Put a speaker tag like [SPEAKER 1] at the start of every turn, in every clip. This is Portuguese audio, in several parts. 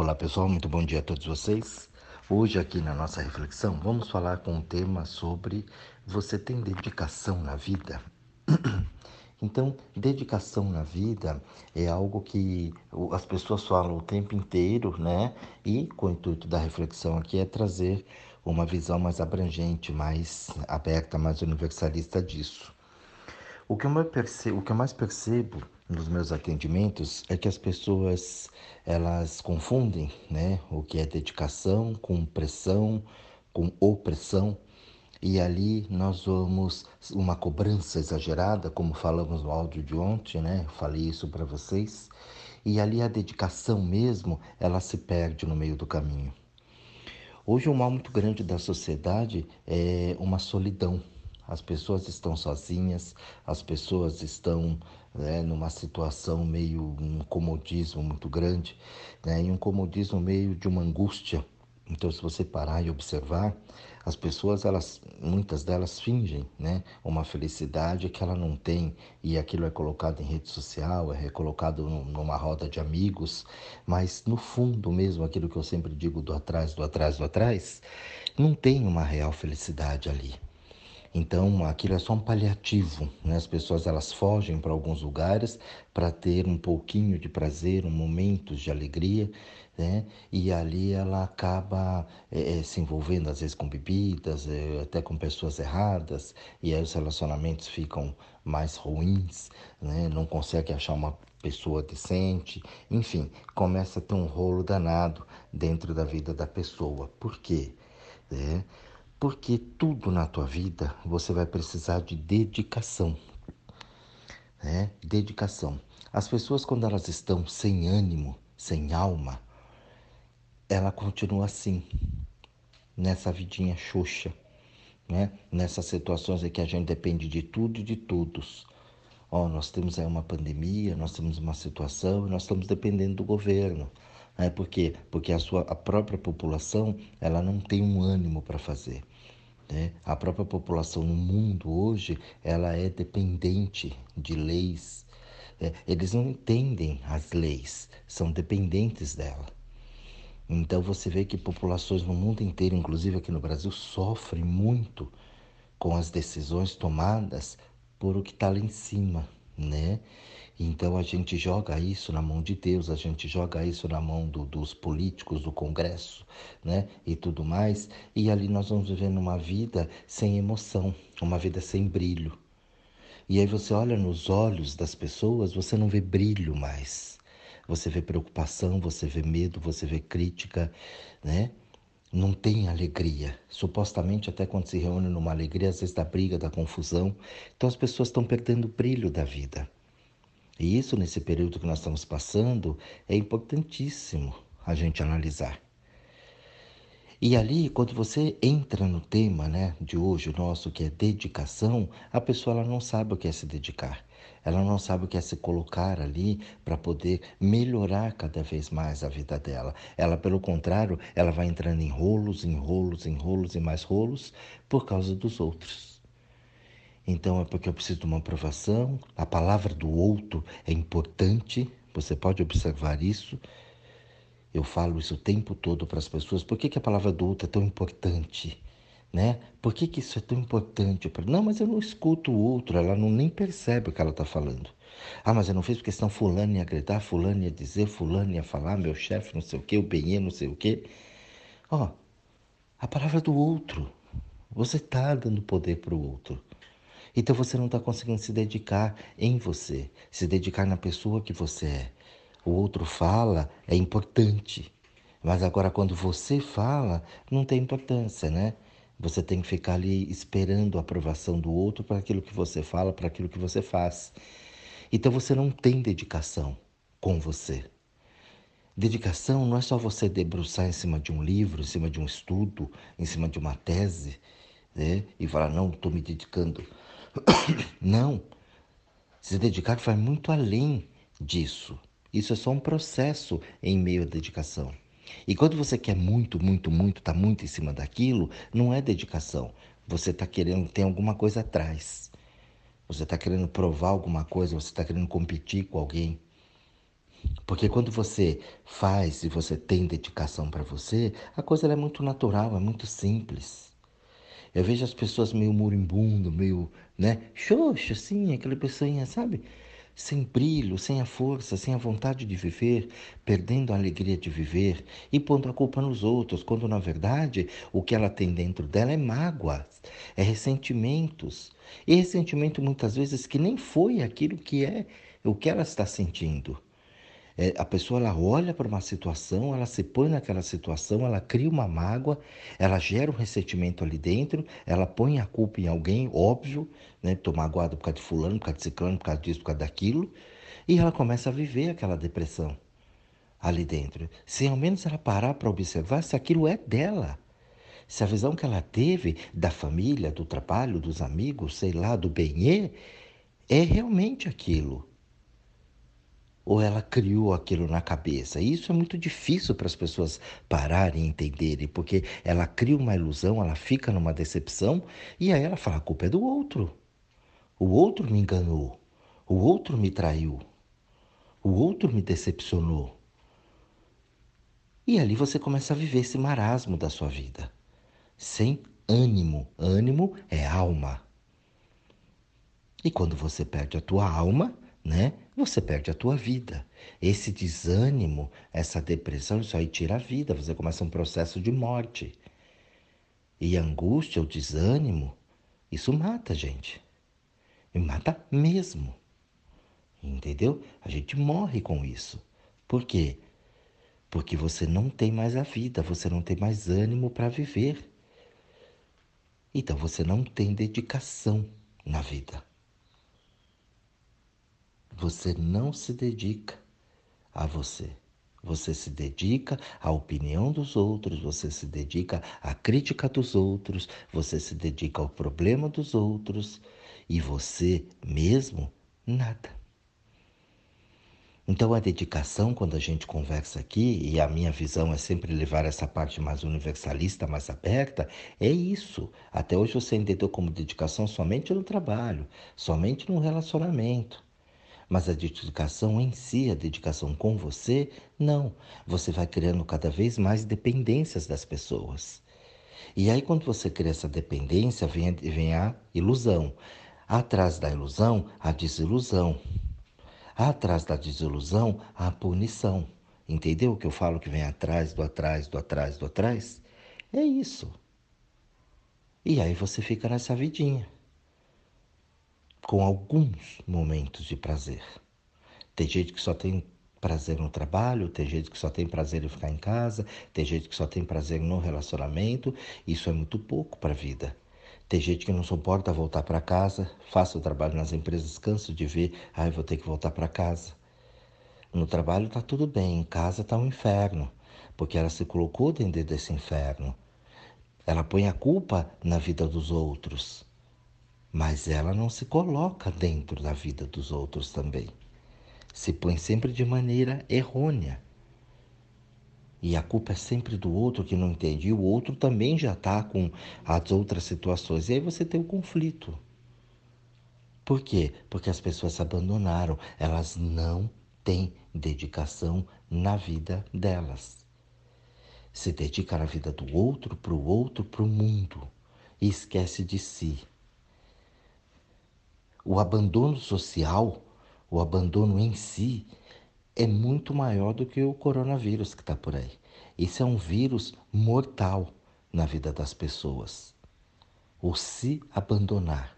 [SPEAKER 1] Olá pessoal, muito bom dia a todos vocês. Hoje aqui na nossa reflexão vamos falar com um tema sobre você tem dedicação na vida? Então, dedicação na vida é algo que as pessoas falam o tempo inteiro, né? E com o intuito da reflexão aqui é trazer uma visão mais abrangente, mais aberta, mais universalista disso. O que eu mais percebo, o que eu mais percebo nos meus atendimentos é que as pessoas elas confundem, né, o que é dedicação com pressão, com opressão. E ali nós vamos uma cobrança exagerada, como falamos no áudio de ontem, né? falei isso para vocês. E ali a dedicação mesmo, ela se perde no meio do caminho. Hoje um mal muito grande da sociedade é uma solidão. As pessoas estão sozinhas, as pessoas estão né, numa situação meio um comodismo muito grande, né, e um comodismo meio de uma angústia. Então, se você parar e observar, as pessoas, elas, muitas delas fingem, né, uma felicidade que ela não tem e aquilo é colocado em rede social, é colocado numa roda de amigos, mas no fundo mesmo, aquilo que eu sempre digo do atrás, do atrás, do atrás, não tem uma real felicidade ali. Então, aquilo é só um paliativo, né? As pessoas elas fogem para alguns lugares para ter um pouquinho de prazer, um momento de alegria, né? E ali ela acaba é, se envolvendo às vezes com bebidas, é, até com pessoas erradas, e aí os relacionamentos ficam mais ruins, né? Não consegue achar uma pessoa decente, enfim, começa a ter um rolo danado dentro da vida da pessoa. Por quê? É, porque tudo na tua vida você vai precisar de dedicação. Né? Dedicação. As pessoas, quando elas estão sem ânimo, sem alma, ela continua assim, nessa vidinha xoxa, né? nessas situações em que a gente depende de tudo e de todos. Ó, oh, nós temos aí uma pandemia, nós temos uma situação nós estamos dependendo do governo. Né? Por quê? Porque a, sua, a própria população ela não tem um ânimo para fazer. Né? A própria população no mundo hoje ela é dependente de leis. É, eles não entendem as leis, são dependentes dela. Então você vê que populações no mundo inteiro, inclusive aqui no Brasil, sofrem muito com as decisões tomadas por o que está lá em cima, né? Então a gente joga isso na mão de Deus, a gente joga isso na mão do, dos políticos, do Congresso, né? E tudo mais. E ali nós vamos vivendo uma vida sem emoção, uma vida sem brilho. E aí você olha nos olhos das pessoas, você não vê brilho mais. Você vê preocupação, você vê medo, você vê crítica, né? Não tem alegria. Supostamente, até quando se reúne numa alegria, às vezes da briga, da confusão. Então as pessoas estão perdendo o brilho da vida. E isso, nesse período que nós estamos passando, é importantíssimo a gente analisar. E ali, quando você entra no tema né, de hoje, nosso, que é dedicação, a pessoa ela não sabe o que é se dedicar. Ela não sabe o que é se colocar ali para poder melhorar cada vez mais a vida dela. Ela, pelo contrário, ela vai entrando em rolos, em rolos, em rolos e mais rolos por causa dos outros. Então é porque eu preciso de uma aprovação. A palavra do outro é importante, você pode observar isso. Eu falo isso o tempo todo para as pessoas. Por que, que a palavra do outro é tão importante? Né? Por que, que isso é tão importante? Não, mas eu não escuto o outro, ela não nem percebe o que ela está falando. Ah, mas eu não fiz porque senão fulano ia agredar, fulano ia dizer, fulano ia falar, meu chefe não sei o quê, o benê não sei o quê. Ó, a palavra do outro. Você está dando poder para o outro. Então você não está conseguindo se dedicar em você, se dedicar na pessoa que você é. O outro fala é importante, mas agora quando você fala, não tem importância, né? Você tem que ficar ali esperando a aprovação do outro para aquilo que você fala, para aquilo que você faz. Então você não tem dedicação com você. Dedicação não é só você debruçar em cima de um livro, em cima de um estudo, em cima de uma tese, né? E falar, não, estou me dedicando. Não. Se dedicar vai muito além disso. Isso é só um processo em meio à dedicação. E quando você quer muito, muito, muito, está muito em cima daquilo, não é dedicação. Você está querendo, tem alguma coisa atrás. Você está querendo provar alguma coisa, você está querendo competir com alguém. Porque quando você faz e você tem dedicação para você, a coisa é muito natural, é muito simples. Eu vejo as pessoas meio moribundo, meio, né, xoxa, assim, aquela pessoinha, sabe? Sem brilho, sem a força, sem a vontade de viver, perdendo a alegria de viver e pondo a culpa nos outros, quando na verdade o que ela tem dentro dela é mágoa, é ressentimentos. E ressentimento muitas vezes que nem foi aquilo que é o que ela está sentindo. É, a pessoa ela olha para uma situação, ela se põe naquela situação, ela cria uma mágoa, ela gera um ressentimento ali dentro, ela põe a culpa em alguém, óbvio, né? Tô magoado por causa de fulano, por causa de ciclano, por causa disso, por causa daquilo, e ela começa a viver aquela depressão ali dentro. Se ao menos ela parar para observar se aquilo é dela. Se a visão que ela teve da família, do trabalho, dos amigos, sei lá, do bem é realmente aquilo ou ela criou aquilo na cabeça. E isso é muito difícil para as pessoas pararem e entenderem, porque ela cria uma ilusão, ela fica numa decepção e aí ela fala: a culpa é do outro. O outro me enganou, o outro me traiu, o outro me decepcionou. E ali você começa a viver esse marasmo da sua vida, sem ânimo. Ânimo é alma. E quando você perde a tua alma, né? Você perde a tua vida. Esse desânimo, essa depressão, isso aí tira a vida. Você começa um processo de morte. E a angústia, o desânimo, isso mata a gente. E mata mesmo. Entendeu? A gente morre com isso. Por quê? Porque você não tem mais a vida, você não tem mais ânimo para viver. Então você não tem dedicação na vida você não se dedica a você. Você se dedica à opinião dos outros, você se dedica à crítica dos outros, você se dedica ao problema dos outros e você mesmo nada. Então a dedicação, quando a gente conversa aqui, e a minha visão é sempre levar essa parte mais universalista, mais aberta, é isso. Até hoje você entendeu como dedicação somente no trabalho, somente no relacionamento. Mas a dedicação em si, a dedicação com você, não. Você vai criando cada vez mais dependências das pessoas. E aí, quando você cria essa dependência, vem, vem a ilusão. Atrás da ilusão, a desilusão. Atrás da desilusão, a punição. Entendeu o que eu falo que vem atrás, do atrás, do atrás, do atrás? É isso. E aí você fica nessa vidinha com alguns momentos de prazer. Tem gente que só tem prazer no trabalho, tem gente que só tem prazer em ficar em casa, tem gente que só tem prazer no relacionamento. Isso é muito pouco para a vida. Tem gente que não suporta voltar para casa, faça o trabalho nas empresas, canso de ver, ai, ah, vou ter que voltar para casa. No trabalho está tudo bem, em casa está um inferno, porque ela se colocou dentro desse inferno. Ela põe a culpa na vida dos outros mas ela não se coloca dentro da vida dos outros também. Se põe sempre de maneira errônea. E a culpa é sempre do outro que não entende. E o outro também já está com as outras situações. E aí você tem o um conflito. Por quê? Porque as pessoas se abandonaram. Elas não têm dedicação na vida delas. Se dedica na vida do outro, para o outro, para o mundo. E esquece de si o abandono social, o abandono em si, é muito maior do que o coronavírus que está por aí. Esse é um vírus mortal na vida das pessoas. O se abandonar.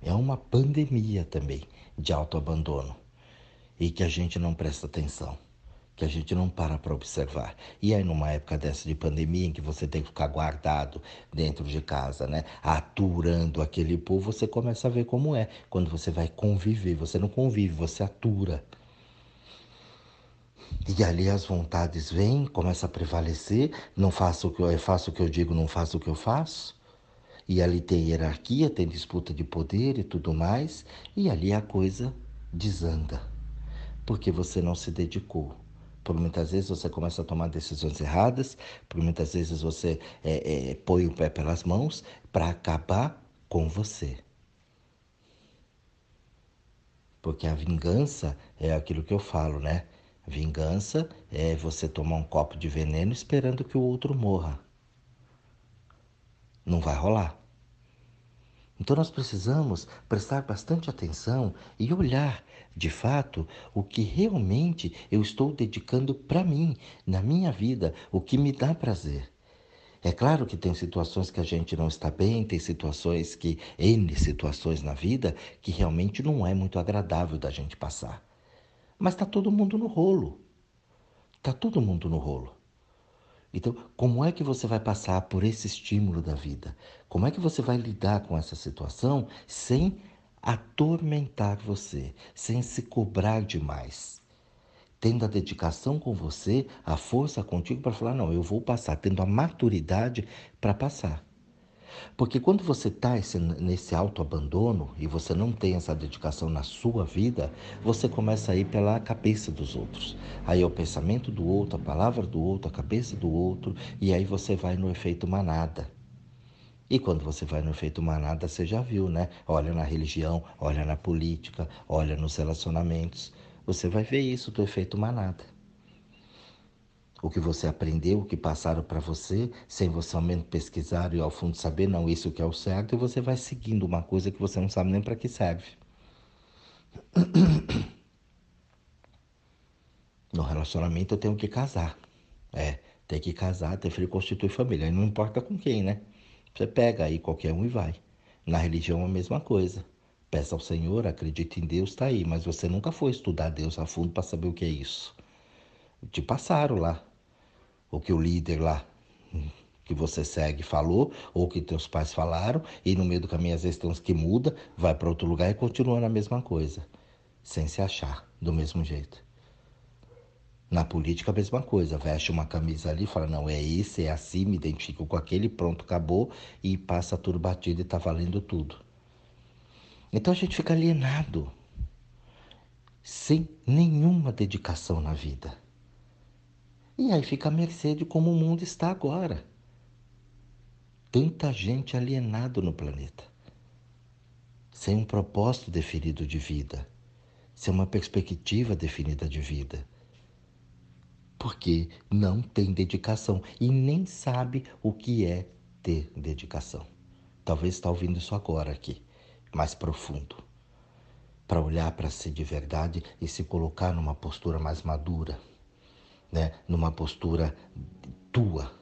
[SPEAKER 1] É uma pandemia também de autoabandono e que a gente não presta atenção que a gente não para para observar. E aí, numa época dessa de pandemia, em que você tem que ficar guardado dentro de casa, né, aturando aquele povo, você começa a ver como é. Quando você vai conviver, você não convive, você atura. E ali as vontades vêm, começa a prevalecer, não faço o que eu faço o que eu digo, não faço o que eu faço. E ali tem hierarquia, tem disputa de poder e tudo mais, e ali a coisa desanda, porque você não se dedicou por muitas vezes você começa a tomar decisões erradas, por muitas vezes você é, é, põe o pé pelas mãos para acabar com você. Porque a vingança é aquilo que eu falo, né? Vingança é você tomar um copo de veneno esperando que o outro morra. Não vai rolar. Então nós precisamos prestar bastante atenção e olhar, de fato, o que realmente eu estou dedicando para mim, na minha vida, o que me dá prazer. É claro que tem situações que a gente não está bem, tem situações que, N situações na vida, que realmente não é muito agradável da gente passar. Mas está todo mundo no rolo. Está todo mundo no rolo. Então, como é que você vai passar por esse estímulo da vida? Como é que você vai lidar com essa situação sem atormentar você, sem se cobrar demais? tendo a dedicação com você, a força contigo para falar: não, eu vou passar, tendo a maturidade para passar. Porque quando você está nesse autoabandono e você não tem essa dedicação na sua vida, você começa a ir pela cabeça dos outros. Aí é o pensamento do outro, a palavra do outro, a cabeça do outro, e aí você vai no efeito manada. E quando você vai no efeito manada, você já viu, né? Olha na religião, olha na política, olha nos relacionamentos. Você vai ver isso do efeito manada. O que você aprendeu, o que passaram para você, sem você ao menos pesquisar e ao fundo saber, não, isso que é o certo, e você vai seguindo uma coisa que você não sabe nem para que serve. No relacionamento eu tenho que casar. É, tem que casar, ter filho, constituir família. E não importa com quem, né? Você pega aí qualquer um e vai. Na religião é a mesma coisa. Peça ao Senhor, acredite em Deus, está aí, mas você nunca foi estudar Deus a fundo para saber o que é isso. Te passaram lá. O que o líder lá que você segue falou, ou que teus pais falaram, e no meio do caminho às vezes tem uns que muda, vai para outro lugar e continua na mesma coisa, sem se achar do mesmo jeito. Na política a mesma coisa, veste uma camisa ali, fala, não, é esse, é assim, me identifico com aquele, pronto, acabou, e passa tudo batido e está valendo tudo. Então a gente fica alienado, sem nenhuma dedicação na vida. E aí fica à mercê de como o mundo está agora. Tanta gente alienado no planeta, sem um propósito definido de vida, sem uma perspectiva definida de vida. Porque não tem dedicação e nem sabe o que é ter dedicação. Talvez está ouvindo isso agora aqui mais profundo, para olhar para si de verdade e se colocar numa postura mais madura, né? numa postura tua,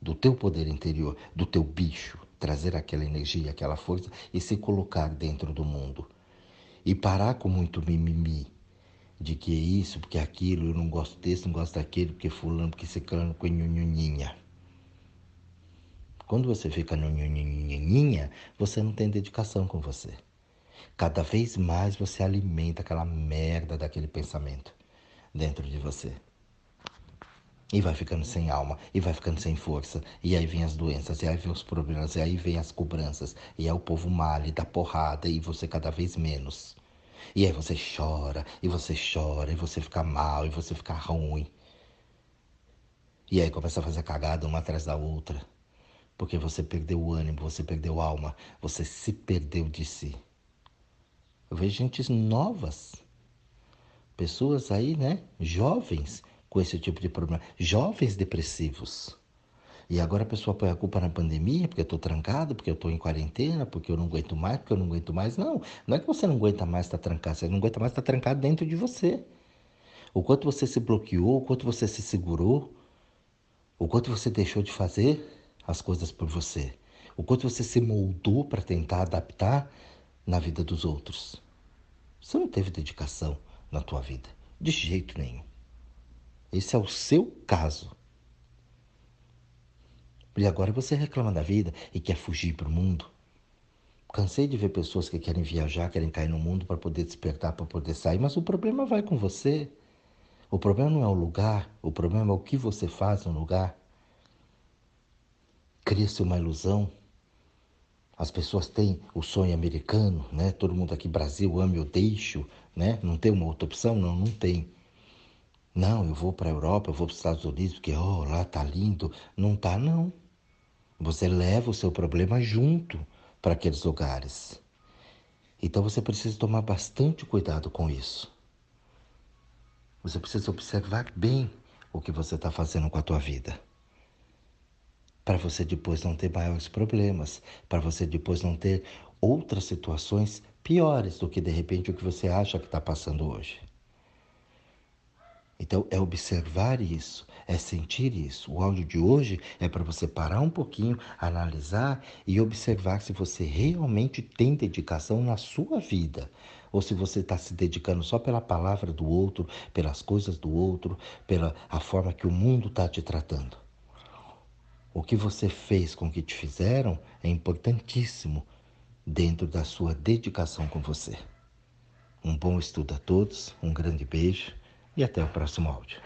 [SPEAKER 1] do teu poder interior, do teu bicho, trazer aquela energia, aquela força e se colocar dentro do mundo. E parar com muito mimimi, de que é isso, porque é aquilo, eu não gosto desse, não gosto daquele, porque fulano, porque ciclano, com nhunhuninha. Quando você fica no nhinhinha, você não tem dedicação com você. Cada vez mais você alimenta aquela merda daquele pensamento dentro de você. E vai ficando sem alma, e vai ficando sem força, e aí vem as doenças, e aí vem os problemas, e aí vem as cobranças, e aí o povo mal, e dá porrada, e você cada vez menos. E aí você chora, e você chora, e você fica mal, e você fica ruim. E aí começa a fazer cagada uma atrás da outra porque você perdeu o ânimo, você perdeu a alma, você se perdeu de si. Eu vejo gente novas, pessoas aí, né, jovens com esse tipo de problema, jovens depressivos. E agora a pessoa põe a culpa na pandemia, porque eu estou trancado, porque eu estou em quarentena, porque eu não aguento mais, porque eu não aguento mais. Não, não é que você não aguenta mais estar tá trancado, você não aguenta mais estar tá trancado dentro de você. O quanto você se bloqueou, o quanto você se segurou, o quanto você deixou de fazer as coisas por você. O quanto você se moldou para tentar adaptar na vida dos outros. Você não teve dedicação na tua vida, de jeito nenhum. Esse é o seu caso. E agora você reclama da vida e quer fugir para o mundo. Cansei de ver pessoas que querem viajar, querem cair no mundo para poder despertar, para poder sair, mas o problema vai com você. O problema não é o lugar, o problema é o que você faz no lugar cria-se uma ilusão. As pessoas têm o sonho americano, né? Todo mundo aqui Brasil ame ou deixo, né? Não tem uma outra opção? Não, não tem. Não, eu vou para a Europa, eu vou para os Estados Unidos, porque oh, lá tá lindo. Não tá, não. Você leva o seu problema junto para aqueles lugares. Então você precisa tomar bastante cuidado com isso. Você precisa observar bem o que você está fazendo com a tua vida. Para você depois não ter maiores problemas, para você depois não ter outras situações piores do que de repente o que você acha que está passando hoje. Então, é observar isso, é sentir isso. O áudio de hoje é para você parar um pouquinho, analisar e observar se você realmente tem dedicação na sua vida. Ou se você está se dedicando só pela palavra do outro, pelas coisas do outro, pela a forma que o mundo está te tratando. O que você fez com o que te fizeram é importantíssimo dentro da sua dedicação com você. Um bom estudo a todos, um grande beijo e até o próximo áudio.